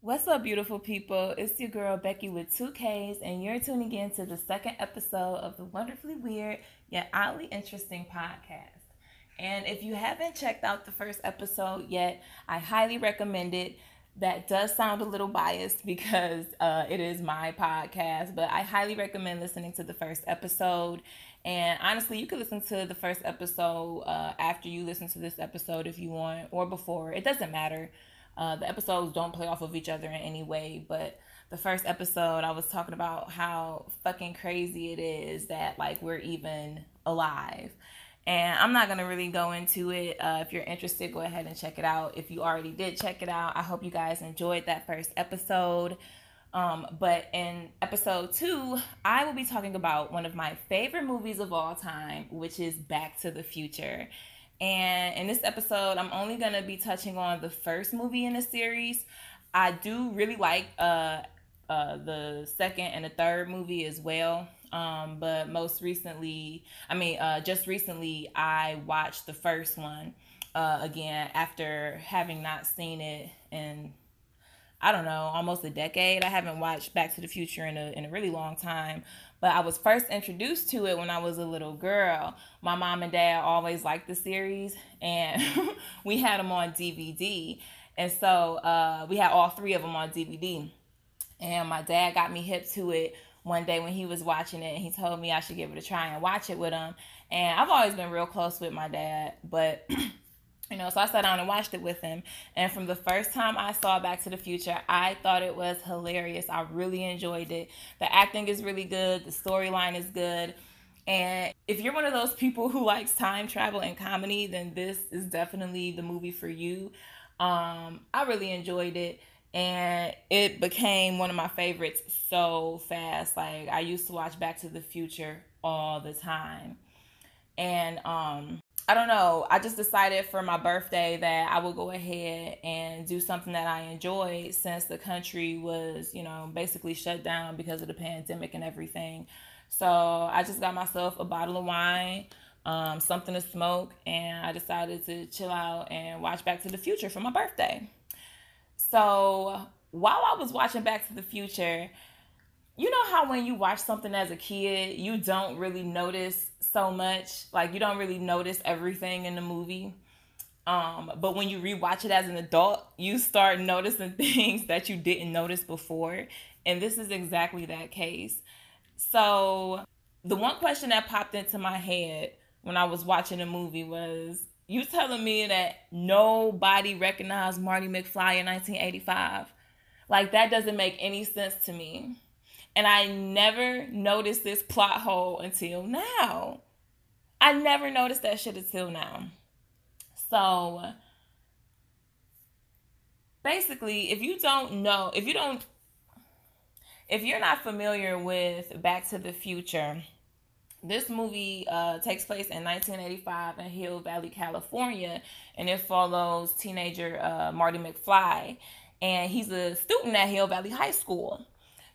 What's up, beautiful people? It's your girl Becky with two Ks, and you're tuning in to the second episode of the wonderfully weird yet oddly interesting podcast. And if you haven't checked out the first episode yet, I highly recommend it. That does sound a little biased because uh, it is my podcast, but I highly recommend listening to the first episode. And honestly, you could listen to the first episode uh, after you listen to this episode if you want, or before. It doesn't matter. Uh, the episodes don't play off of each other in any way, but the first episode, I was talking about how fucking crazy it is that like we're even alive. And I'm not gonna really go into it. Uh, if you're interested, go ahead and check it out. If you already did check it out, I hope you guys enjoyed that first episode. Um, but in episode two, I will be talking about one of my favorite movies of all time, which is Back to the Future. And in this episode, I'm only going to be touching on the first movie in the series. I do really like uh, uh, the second and the third movie as well. Um, but most recently, I mean, uh, just recently, I watched the first one uh, again after having not seen it in I don't know, almost a decade. I haven't watched Back to the Future in a in a really long time. But I was first introduced to it when I was a little girl. My mom and dad always liked the series, and we had them on DVD. And so uh, we had all three of them on DVD. And my dad got me hip to it one day when he was watching it, and he told me I should give it a try and watch it with him. And I've always been real close with my dad, but you know, so I sat down and watched it with him. And from the first time I saw Back to the Future, I thought it was hilarious. I really enjoyed it. The acting is really good, the storyline is good. And if you're one of those people who likes time travel and comedy, then this is definitely the movie for you. Um, I really enjoyed it and it became one of my favorites so fast. Like I used to watch Back to the Future all the time. And um I don't know. I just decided for my birthday that I would go ahead and do something that I enjoyed since the country was, you know, basically shut down because of the pandemic and everything. So I just got myself a bottle of wine, um, something to smoke, and I decided to chill out and watch Back to the Future for my birthday. So while I was watching Back to the Future, you know how when you watch something as a kid, you don't really notice so much. Like you don't really notice everything in the movie. Um, but when you rewatch it as an adult, you start noticing things that you didn't notice before. And this is exactly that case. So, the one question that popped into my head when I was watching the movie was you telling me that nobody recognized Marty McFly in 1985? Like, that doesn't make any sense to me. And I never noticed this plot hole until now. I never noticed that shit until now. So basically, if you don't know, if you don't, if you're not familiar with Back to the Future, this movie uh, takes place in 1985 in Hill Valley, California, and it follows teenager uh, Marty McFly, and he's a student at Hill Valley High School.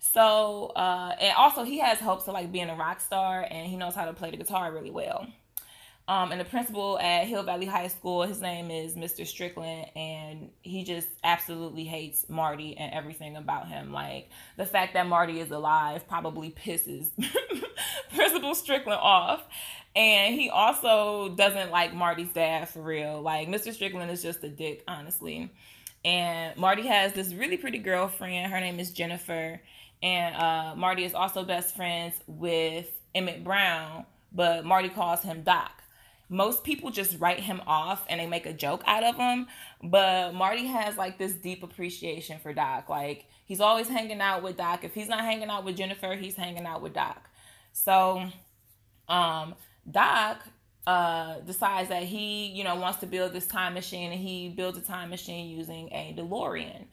So, uh, and also he has hopes of like being a rock star and he knows how to play the guitar really well. Um, and the principal at Hill Valley High School, his name is Mr. Strickland, and he just absolutely hates Marty and everything about him. Like the fact that Marty is alive probably pisses Principal Strickland off. And he also doesn't like Marty's dad for real. Like Mr. Strickland is just a dick, honestly. And Marty has this really pretty girlfriend. Her name is Jennifer and uh, Marty is also best friends with Emmett Brown, but Marty calls him Doc. Most people just write him off and they make a joke out of him, but Marty has like this deep appreciation for Doc. Like he's always hanging out with Doc. If he's not hanging out with Jennifer, he's hanging out with Doc. So, um, Doc uh, decides that he, you know, wants to build this time machine, and he builds a time machine using a DeLorean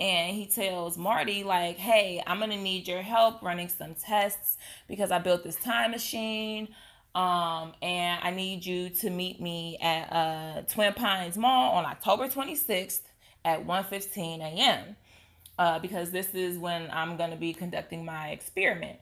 and he tells Marty like, "Hey, I'm gonna need your help running some tests because I built this time machine, um, and I need you to meet me at uh, Twin Pines Mall on October 26th at 1:15 a.m. Uh, because this is when I'm gonna be conducting my experiment."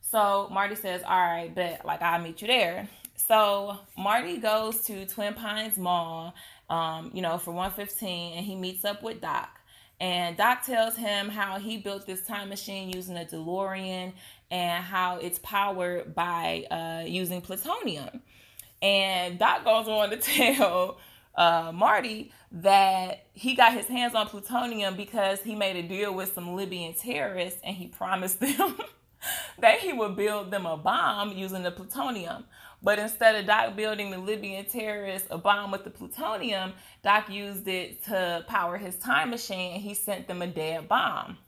So Marty says, "All right, but like I'll meet you there." So Marty goes to Twin Pines Mall, um, you know, for 1:15, and he meets up with Doc And Doc tells him how he built this time machine using a DeLorean and how it's powered by uh, using plutonium. And Doc goes on to tell uh, Marty that he got his hands on plutonium because he made a deal with some Libyan terrorists and he promised them that he would build them a bomb using the plutonium. But instead of Doc building the Libyan terrorists a bomb with the plutonium, Doc used it to power his time machine and he sent them a dead bomb.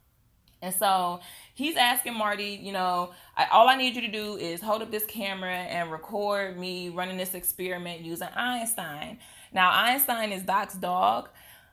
And so he's asking Marty, you know, I, all I need you to do is hold up this camera and record me running this experiment using Einstein. Now Einstein is Doc's dog.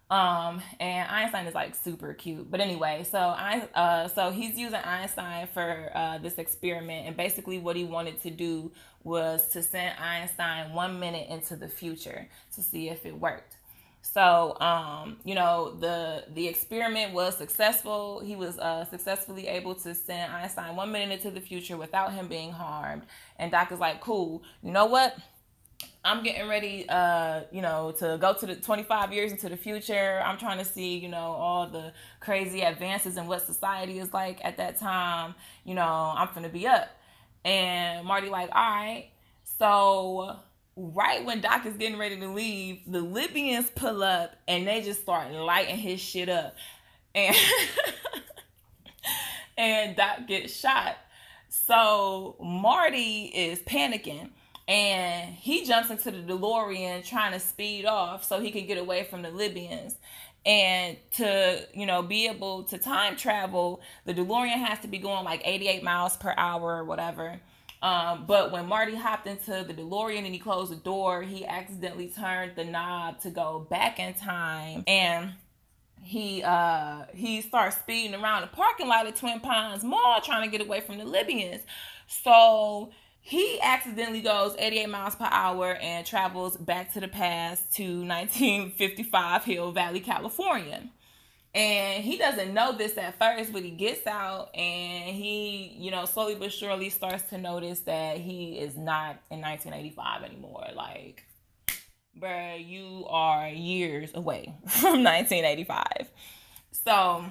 Um, and Einstein is like super cute. But anyway, so I uh so he's using Einstein for uh this experiment and basically what he wanted to do was to send Einstein 1 minute into the future to see if it worked. So, um, you know, the the experiment was successful. He was uh, successfully able to send Einstein one minute into the future without him being harmed. And Doc is like, "Cool. You know what? I'm getting ready, uh, you know, to go to the 25 years into the future. I'm trying to see, you know, all the crazy advances in what society is like at that time. You know, I'm gonna be up. And Marty like, all right. So right when Doc is getting ready to leave, the Libyans pull up and they just start lighting his shit up. And and Doc gets shot. So Marty is panicking and he jumps into the DeLorean trying to speed off so he can get away from the Libyans. And to, you know, be able to time travel, the DeLorean has to be going like 88 miles per hour or whatever. Um, but when Marty hopped into the DeLorean and he closed the door, he accidentally turned the knob to go back in time and he uh he starts speeding around the parking lot at Twin Pines Mall trying to get away from the Libyans. So he accidentally goes 88 miles per hour and travels back to the past to 1955 Hill Valley, California. And he doesn't know this at first, but he gets out and he, you know, slowly but surely starts to notice that he is not in 1985 anymore. Like, bruh, you are years away from 1985. So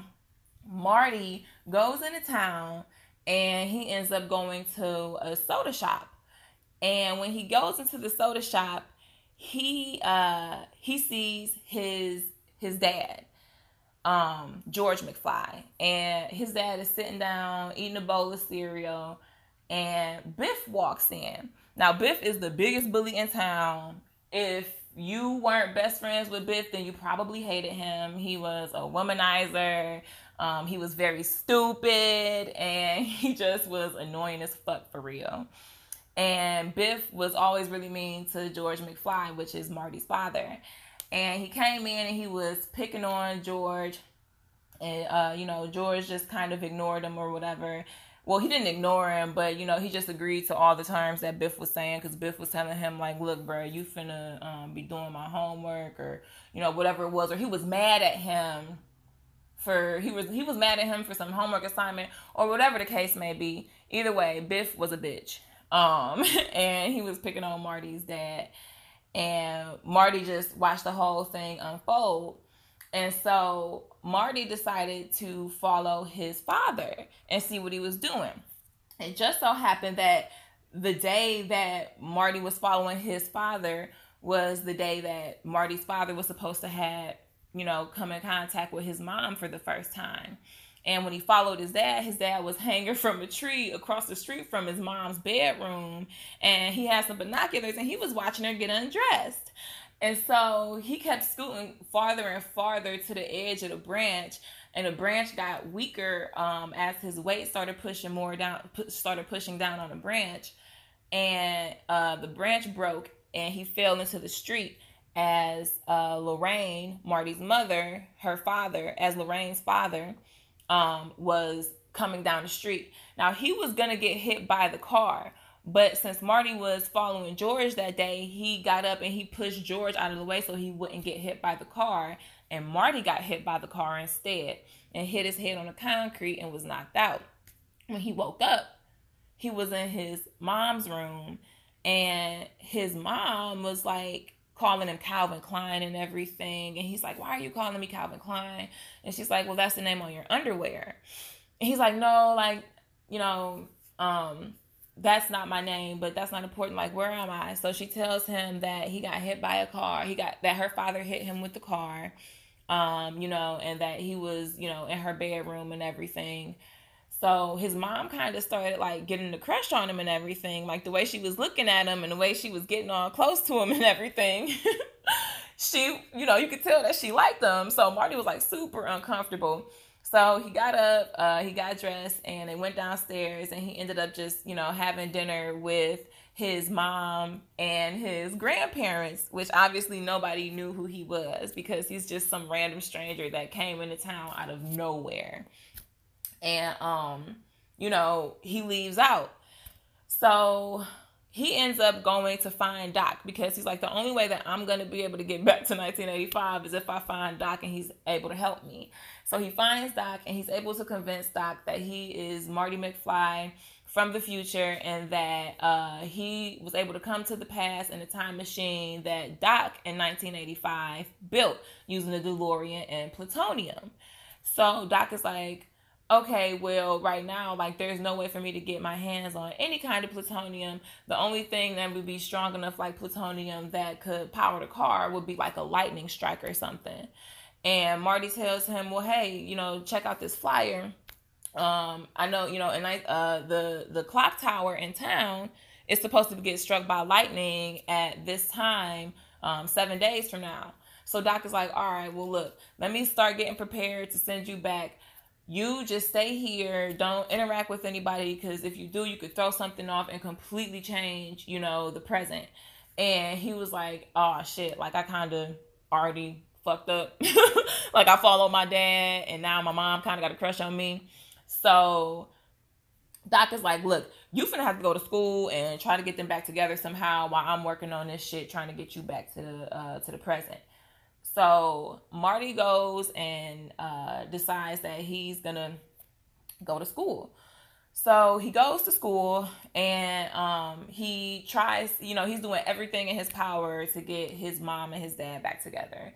Marty goes into town and he ends up going to a soda shop. And when he goes into the soda shop, he uh he sees his his dad, um, George McFly. And his dad is sitting down eating a bowl of cereal and Biff walks in. Now Biff is the biggest bully in town. If you weren't best friends with Biff, then you probably hated him. He was a womanizer. Um, he was very stupid and he just was annoying as fuck for real. And Biff was always really mean to George McFly, which is Marty's father. And he came in and he was picking on George. And, uh, you know, George just kind of ignored him or whatever. Well, he didn't ignore him, but, you know, he just agreed to all the terms that Biff was saying because Biff was telling him, like, look, bro, you finna um, be doing my homework or, you know, whatever it was. Or he was mad at him for he was he was mad at him for some homework assignment or whatever the case may be. Either way, Biff was a bitch. Um, and he was picking on Marty's dad, and Marty just watched the whole thing unfold. And so Marty decided to follow his father and see what he was doing. It just so happened that the day that Marty was following his father was the day that Marty's father was supposed to have you know, come in contact with his mom for the first time. And when he followed his dad, his dad was hanging from a tree across the street from his mom's bedroom. And he had some binoculars and he was watching her get undressed. And so he kept scooting farther and farther to the edge of the branch. And the branch got weaker um, as his weight started pushing more down, started pushing down on the branch. And uh, the branch broke and he fell into the street as uh, Lorraine, Marty's mother, her father, as Lorraine's father, um, was coming down the street. Now he was gonna get hit by the car, but since Marty was following George that day, he got up and he pushed George out of the way so he wouldn't get hit by the car. And Marty got hit by the car instead and hit his head on the concrete and was knocked out. When he woke up, he was in his mom's room and his mom was like calling him Calvin Klein and everything. And he's like, Why are you calling me Calvin Klein? And she's like, Well, that's the name on your underwear. And he's like, No, like, you know, um, that's not my name, but that's not important. Like, where am I? So she tells him that he got hit by a car. He got that her father hit him with the car, um, you know, and that he was, you know, in her bedroom and everything. So his mom kind of started like getting the crush on him and everything, like the way she was looking at him and the way she was getting all close to him and everything. she, you know, you could tell that she liked him. So Marty was like super uncomfortable. So he got up, uh, he got dressed, and they went downstairs, and he ended up just, you know, having dinner with his mom and his grandparents, which obviously nobody knew who he was because he's just some random stranger that came into town out of nowhere and um, you know, he leaves out. So he ends up going to find Doc because he's like, the only way that I'm going to be able to get back to 1985 is if I find Doc and he's able to help me. So he finds Doc and he's able to convince Doc that he is Marty McFly from the future and that uh, he was able to come to the past in a time machine that Doc in 1985 built using the DeLorean and plutonium. So Doc is like, okay, well, right now, like, there's no way for me to get my hands on any kind of plutonium. The only thing that would be strong enough, like plutonium, that could power the car would be like a lightning strike or something. And Marty tells him, well, hey, you know, check out this flyer. Um, I know, you know, and I, uh, the the clock tower in town is supposed to get struck by lightning at this time, um, seven days from now. So Doc is like, all right, well, look, let me start getting prepared to send you back you just stay here. Don't interact with anybody because if you do you could throw something off and completely change you know the present. And he was like oh shit like i kind of already fucked up. Like i followed my dad and now my mom kind of got a crush on me. So doc is like look you finna have to go to school and try to get them back together somehow while i'm working on this shit trying to get you back to the uh, to the present so Marty goes and uh, decides that he's gonna go to school. So he goes to school and um, he tries, you know, he's doing everything in his power to get his mom and his dad back together.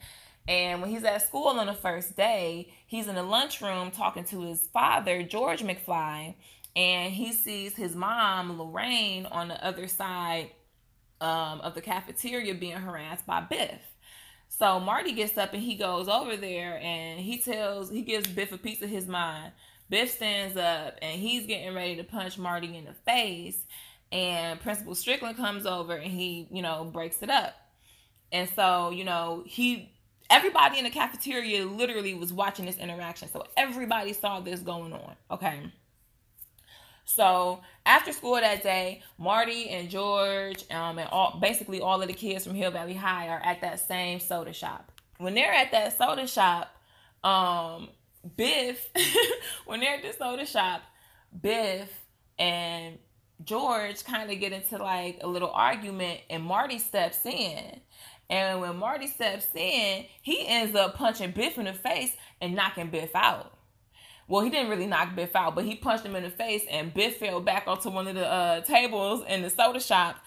And when he's at school on the first day, he's in the lunchroom talking to his father, George McFly, and he sees his mom, Lorraine, on the other side um, of the cafeteria being harassed by Biff. So Marty gets up and he goes over there and he tells, he gives Biff a piece of his mind. Biff stands up and he's getting ready to punch Marty in the face. And Principal Strickland comes over and he, you know, breaks it up. And so, you know, he, everybody in the cafeteria literally was watching this interaction. So everybody saw this going on. Okay. So after school that day, Marty and George, um, and all basically all of the kids from Hill Valley High are at that same soda shop. When they're at that soda shop, um, Biff, when they're at the soda shop, Biff and George kind of get into like a little argument, and Marty steps in. And when Marty steps in, he ends up punching Biff in the face and knocking Biff out. Well, he didn't really knock Biff out, but he punched him in the face, and Biff fell back onto one of the uh, tables in the soda shop.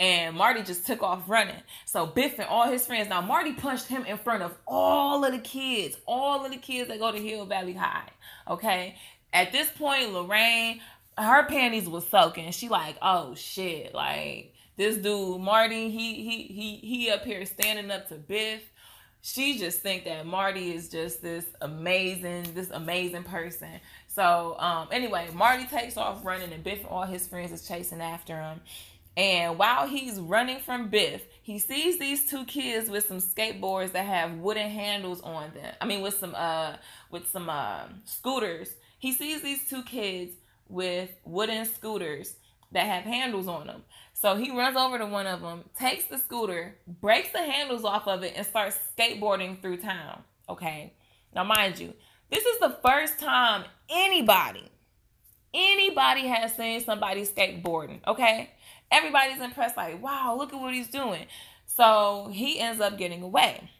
And Marty just took off running. So Biff and all his friends. Now Marty punched him in front of all of the kids, all of the kids that go to Hill Valley High. Okay. At this point, Lorraine, her panties was soaking. She like, oh shit, like this dude Marty, he he he he up here standing up to Biff she just think that Marty is just this amazing, this amazing person. So um, anyway, Marty takes off running, and Biff and all his friends is chasing after him. And while he's running from Biff, he sees these two kids with some skateboards that have wooden handles on them. I mean, with some uh, with some uh, scooters. He sees these two kids with wooden scooters that have handles on them. So he runs over to one of them, takes the scooter, breaks the handles off of it, and starts skateboarding through town. Okay. Now, mind you, this is the first time anybody, anybody has seen somebody skateboarding. Okay. Everybody's impressed, like, wow, look at what he's doing. So he ends up getting away.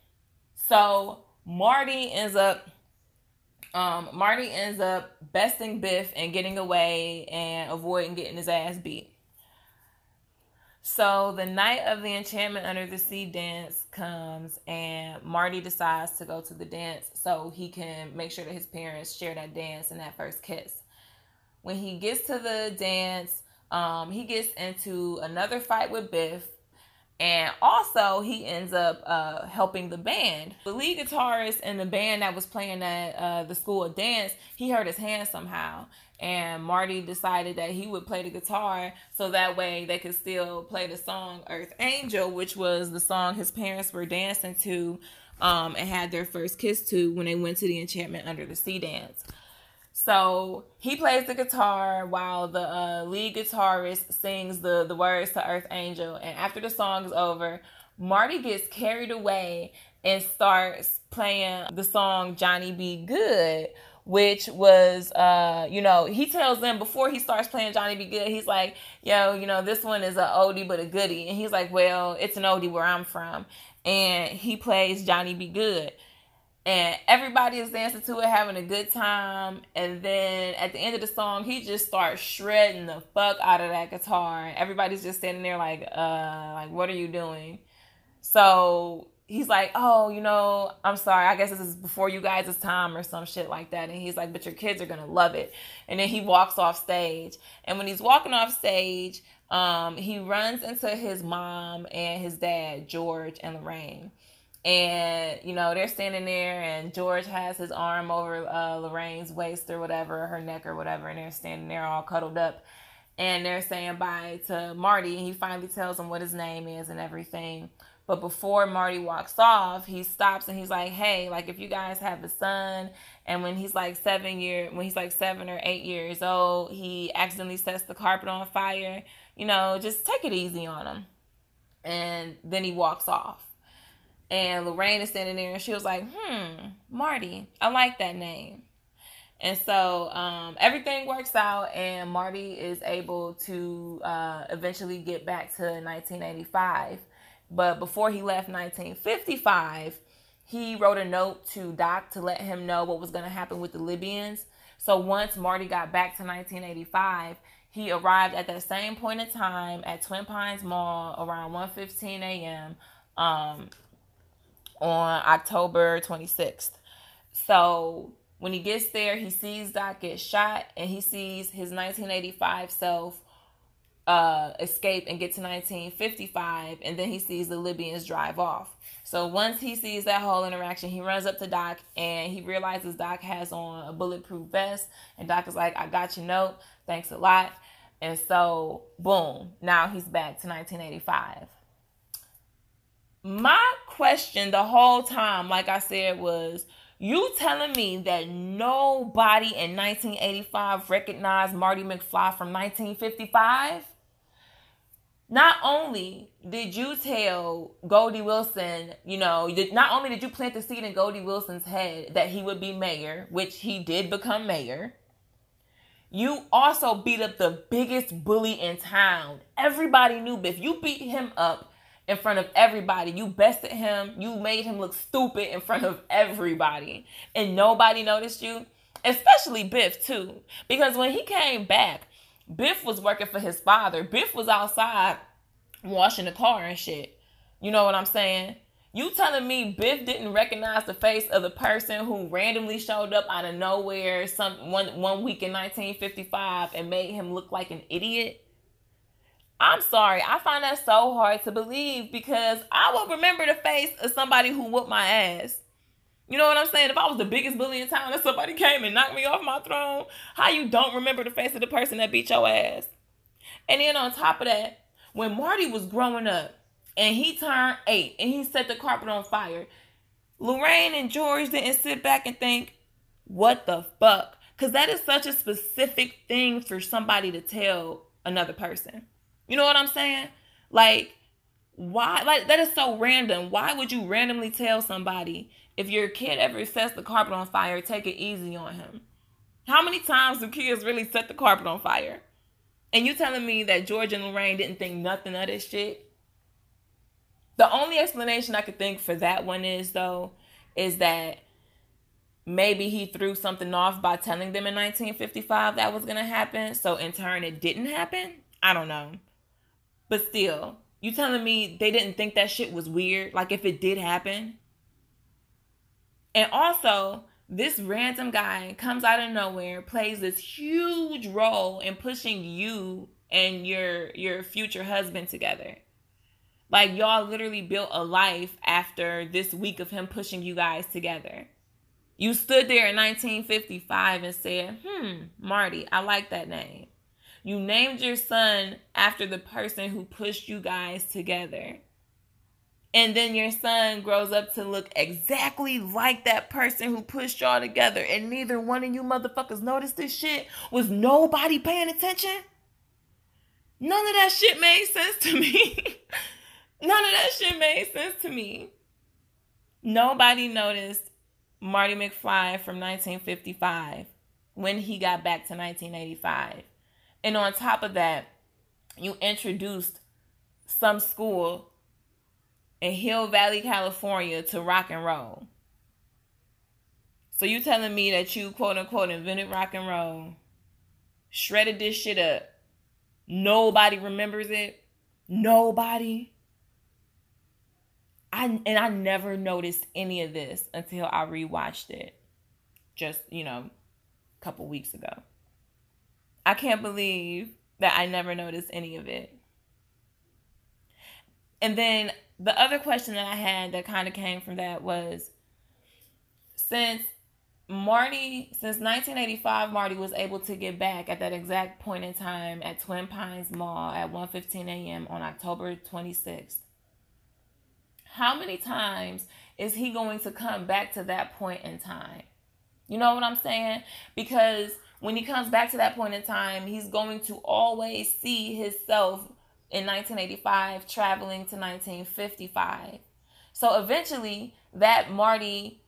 So Marty ends up um, Marty ends up besting Biff and getting away and avoiding getting his ass beat. So the night of the enchantment under the sea dance comes, and Marty decides to go to the dance so he can make sure that his parents share that dance and that first kiss. When he gets to the dance, um, he gets into another fight with Biff and also, he ends up uh, helping the band. The lead guitarist in the band that was playing at uh, the school dance, he hurt his hand somehow. And Marty decided that he would play the guitar so that way they could still play the song Earth Angel, which was the song his parents were dancing to um, and had their first kiss to when they went to the Enchantment Under the Sea dance. So he plays the guitar while the uh, lead guitarist sings the, the words to Earth Angel. And after the song is over, Marty gets carried away and starts playing the song Johnny B. Goode, which was, uh, you know, he tells them before he starts playing Johnny B. Goode, he's like, yo, you know, this one is an oldie but a goodie. And he's like, well, it's an oldie where I'm from. And he plays Johnny B. Goode and everybody is dancing to it, having a good time. And then at the end of the song, he just starts shredding the fuck out of that guitar. And everybody's just standing there like, uh, like, what are you doing? So he's like, oh, you know, I'm sorry. I guess this is before you guys' time or some shit like that. And he's like, but your kids are gonna love it. And then he walks off stage. And when he's walking off stage, um, he runs into his mom and his dad, George and Lorraine and you know they're standing there and george has his arm over uh, lorraine's waist or whatever her neck or whatever and they're standing there all cuddled up and they're saying bye to marty and he finally tells them what his name is and everything but before marty walks off he stops and he's like hey like if you guys have a son and when he's like seven year when he's like seven or eight years old he accidentally sets the carpet on fire you know just take it easy on him and then he walks off and Lorraine is standing there and she was like, hmm, Marty, I like that name. And so um, everything works out, and Marty is able to uh, eventually get back to 1985. But before he left 1955, he wrote a note to Doc to let him know what was going to happen with the Libyans. So once Marty got back to 1985, he arrived at that same point in time at Twin Pines Mall around 1:15 a.m. Um, on October 26th. So when he gets there, he sees Doc get shot and he sees his 1985 self uh, escape and get to 1955, and then he sees the Libyans drive off. So once he sees that whole interaction, he runs up to Doc and he realizes Doc has on a bulletproof vest, and Doc is like, "I got your note, thanks a lot." And so, boom, now he's back to 1985 my question the whole time, like I said, was you telling me that nobody in 1985 recognized Marty McFly from 1955? Not only did you tell Goldie Wilson, you know, not only did you plant the seed in Goldie Wilson's head that he would be mayor, which he did become mayor, you also beat up the biggest bully in town. Everybody knew Biff. You beat him up in front of everybody. You bested him. You made him look stupid in front of everybody. And nobody noticed you, especially Biff, too. Because when he came back, Biff was working for his father. Biff was outside washing the car and shit. You know what I'm saying? You telling me Biff didn't recognize the face of the person who randomly showed up out of nowhere some one one week in 1955 and made him look like an idiot? I'm sorry. I find that so hard to believe because I will remember the face of somebody who whooped my ass. You know what I'm saying? If I was the biggest bully in town and somebody came and knocked me off my throne, how you don't remember the face of the person that beat your ass? And then on top of that, when Marty was growing up and he turned eight and he set the carpet on fire, Lorraine and George didn't sit back and think, what the fuck? Because that is such a specific thing for somebody to tell another person. You know what I'm saying? Like, why? Like, that is so random. Why would you randomly tell somebody if your kid ever sets the carpet on fire, take it easy on him? How many times do kids really set the carpet on fire? And you telling me that George and Lorraine didn't think nothing of this shit? The only explanation I could think for that one is though, is that maybe he threw something off by telling them in 1955 that was gonna happen. So in turn, it didn't happen. I don't know. But still, you telling me they didn't think that shit was weird? Like if it did happen? And also, this random guy comes out of nowhere, plays this huge role in pushing you and your your future husband together. Like y'all literally built a life after this week of him pushing you guys together. You stood there in 1955 and said, "Hmm, Marty, I like that name." You named your son after the person who pushed you guys together. And then your son grows up to look exactly like that person who pushed y'all together. And neither one of you motherfuckers noticed this shit. Was nobody paying attention? None of that shit made sense to me. None of that shit made sense to me. Nobody noticed Marty McFly from 1955 when he got back to 1985. And on top of that, you introduced some school in Hill Valley, California to rock and roll. So you telling me that you quote unquote invented rock and roll, shredded this shit up. Nobody remembers it. Nobody. I and I never noticed any of this until I rewatched it just, you know, a couple weeks ago. I can't believe that I never noticed any of it. And then the other question that I had that kind of came from that was since Marty, since 1985, Marty was able to get back at that exact point in time at Twin Pines Mall at 1:15 a.m. on October 26th. How many times is he going to come back to that point in time? You know what I'm saying? Because when he comes back to that point in time, he's going to always see himself in 1985 traveling to 1955. So eventually, that Marty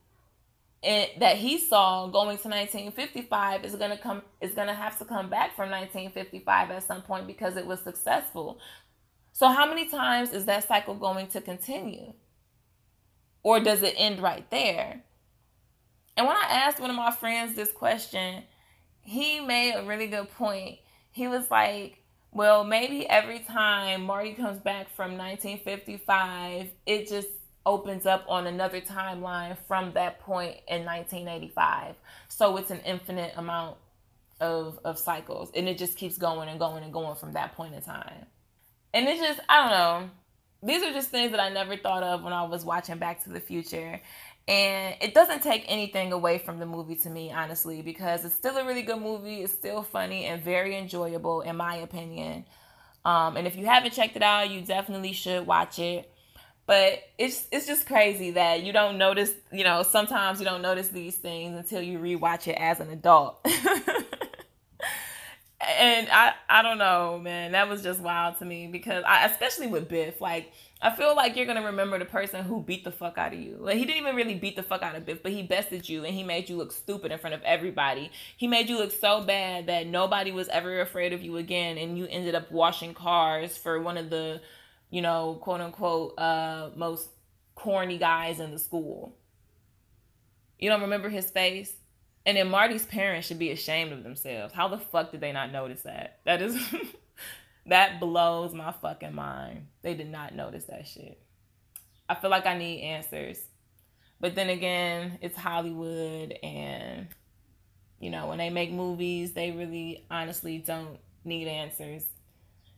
it, that he saw going to 1955 is gonna come is gonna have to come back from 1955 at some point because it was successful. So how many times is that cycle going to continue? Or does it end right there? And when I asked one of my friends this question, he made a really good point. He was like, well, maybe every time Marty comes back from 1955, it just opens up on another timeline from that point in 1985. So it's an infinite amount of of cycles and it just keeps going and going and going from that point in time. And it's just I don't know. These are just things that I never thought of when I was watching Back to the Future. And it doesn't take anything away from the movie to me, honestly, because it's still a really good movie. It's still funny and very enjoyable, in my opinion. Um, and if you haven't checked it out, you definitely should watch it. But it's it's just crazy that you don't notice, you know, sometimes you don't notice these things until you rewatch it as an adult. and I I don't know, man. That was just wild to me because I especially with Biff, like I feel like you're gonna remember the person who beat the fuck out of you. Like he didn't even really beat the fuck out of Biff, but he bested you and he made you look stupid in front of everybody. He made you look so bad that nobody was ever afraid of you again, and you ended up washing cars for one of the, you know, quote unquote, uh, most corny guys in the school. You don't remember his face? And then Marty's parents should be ashamed of themselves. How the fuck did they not notice that? That is that blows my fucking mind. They did not notice that shit. I feel like I need answers. But then again, it's Hollywood and you know, when they make movies, they really honestly don't need answers.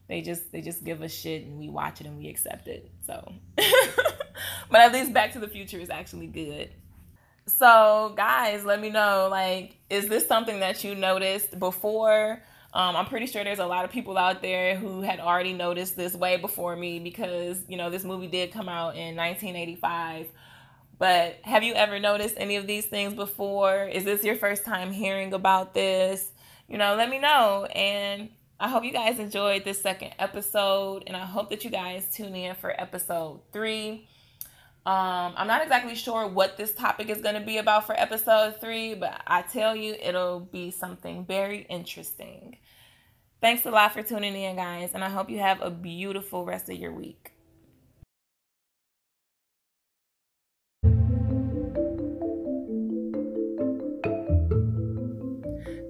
They just they just give us shit and we watch it and we accept it. So but at least Back to the Future is actually good. So, guys, let me know like is this something that you noticed before? Um, I'm pretty sure there's a lot of people out there who had already noticed this way before me because, you know, this movie did come out in 1985. But have you ever noticed any of these things before? Is this your first time hearing about this? You know, let me know. And I hope you guys enjoyed this second episode. And I hope that you guys tune in for episode three. Um, I'm not exactly sure what this topic is going to be about for episode three, but I tell you, it'll be something very interesting. Thanks a lot for tuning in, guys, and I hope you have a beautiful rest of your week.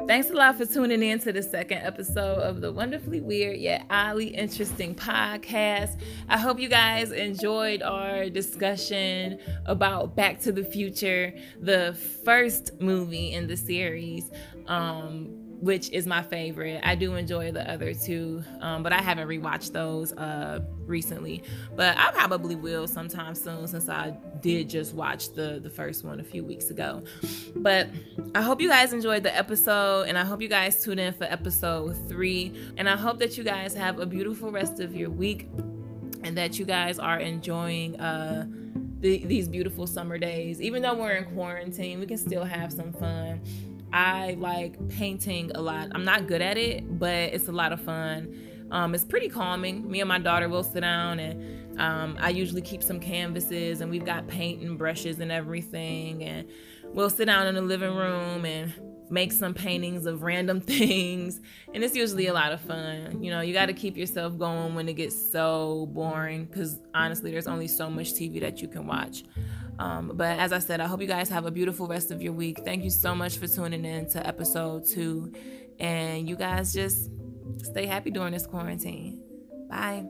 Thanks a lot for tuning in to the second episode of the wonderfully weird yet oddly interesting podcast. I hope you guys enjoyed our discussion about Back to the Future, the first movie in the series. Um, which is my favorite. I do enjoy the other two, um, but I haven't rewatched those uh, recently. But I probably will sometime soon since I did just watch the the first one a few weeks ago. But I hope you guys enjoyed the episode, and I hope you guys tune in for episode three. And I hope that you guys have a beautiful rest of your week, and that you guys are enjoying. Uh, the, these beautiful summer days. Even though we're in quarantine, we can still have some fun. I like painting a lot. I'm not good at it, but it's a lot of fun. Um, it's pretty calming. Me and my daughter will sit down and um, I usually keep some canvases and we've got paint and brushes and everything. And we'll sit down in the living room and make some paintings of random things. And it's usually a lot of fun. You know, you got to keep yourself going when it gets so boring because honestly, there's only so much TV that you can watch. Um, but as I said, I hope you guys have a beautiful rest of your week. Thank you so much for tuning in to episode two. And you guys just stay happy during this quarantine. Bye.